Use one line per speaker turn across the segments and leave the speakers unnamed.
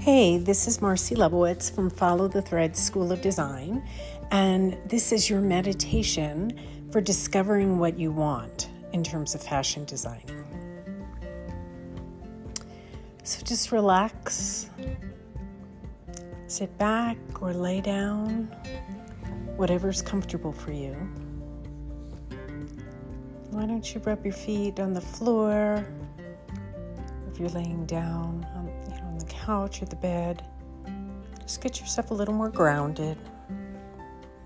Hey, this is Marcy Lebowitz from Follow the Thread School of Design, and this is your meditation for discovering what you want in terms of fashion designing. So just relax, sit back or lay down, whatever's comfortable for you. Why don't you rub your feet on the floor? If you're laying down couch or the bed, just get yourself a little more grounded,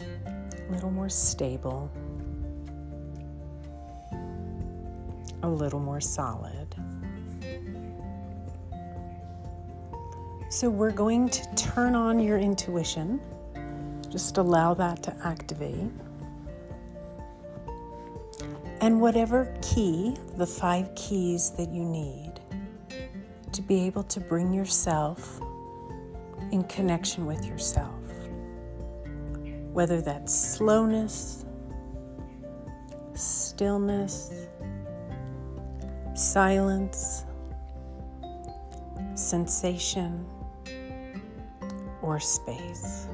a little more stable, a little more solid. So, we're going to turn on your intuition. Just allow that to activate. And whatever key, the five keys that you need to be able to bring yourself in connection with yourself, whether that's slowness, stillness, silence, sensation, or space.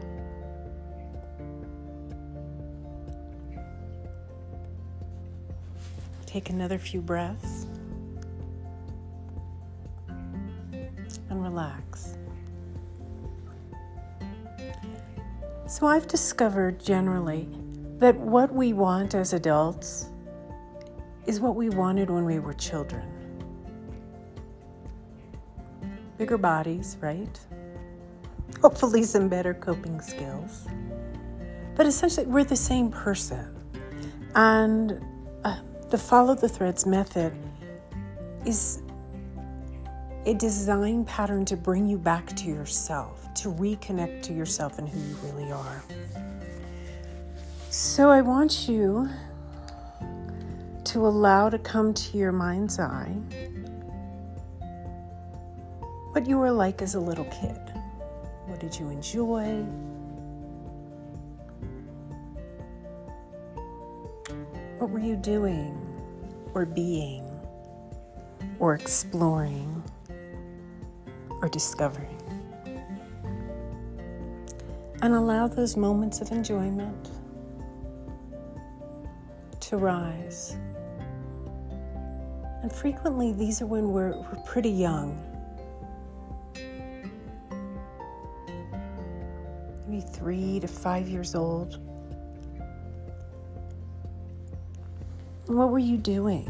Take another few breaths relax. So, I've discovered generally that what we want as adults is what we wanted when we were children. Bigger bodies, right? hopefully some better coping skills. But essentially, we're the same person. And uh, the follow the threads method is a design pattern to bring you back to yourself, to reconnect to yourself and who you really are. So I want you to allow to come to your mind's eye what you were like as a little kid. What did you enjoy? What were you doing or being or exploring or discovering? And allow those moments of enjoyment to rise. And frequently, these are when we're, we're pretty young maybe three to five years old. What were you doing?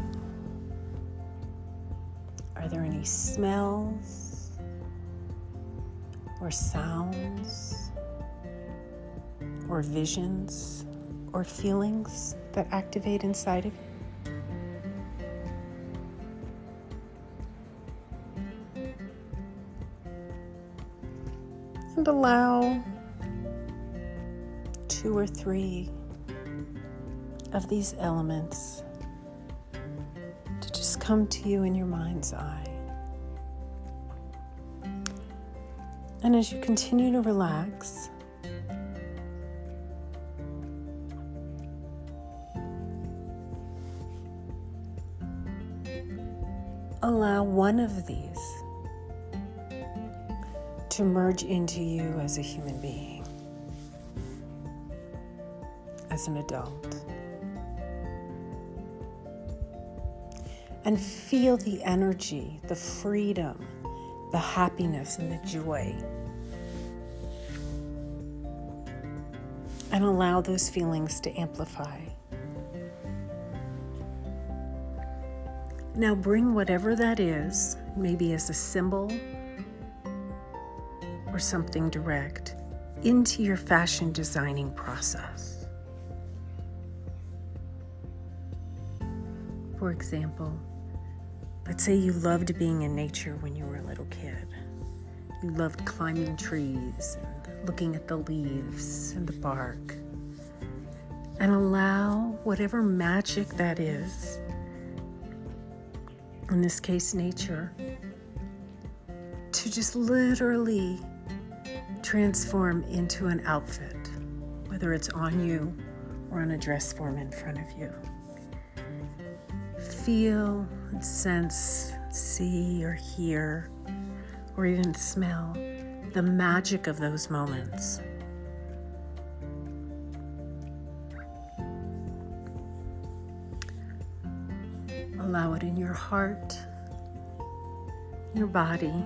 Are there any smells or sounds or visions or feelings that activate inside of you? and allow two or three of these elements to just come to you in your mind's eye. And as you continue to relax, allow one of these to merge into you as a human being as an adult. And feel the energy, the freedom, the happiness, and the joy. And allow those feelings to amplify. Now bring whatever that is, maybe as a symbol or something direct, into your fashion designing process. For example, let's say you loved being in nature when you were a little kid. You loved climbing trees and looking at the leaves and the bark. And allow whatever magic that is, in this case, nature, to just literally transform into an outfit, whether it's on you or on a dress form in front of you feel and sense, see or hear, or even smell the magic of those moments. Allow it in your heart, your body,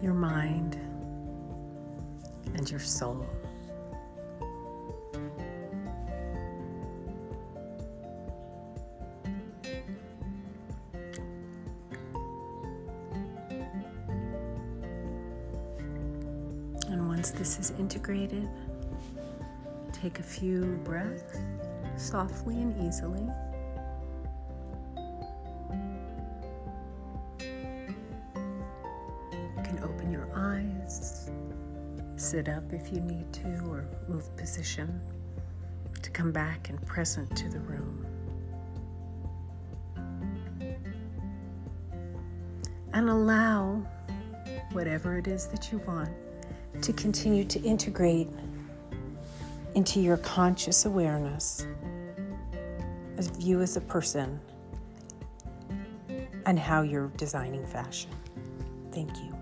your mind, and your soul. Once this is integrated, take a few breaths softly and easily. You can open your eyes, sit up if you need to, or move position to come back and present to the room. And allow whatever it is that you want to continue to integrate into your conscious awareness as you as a person and how you're designing fashion. Thank you.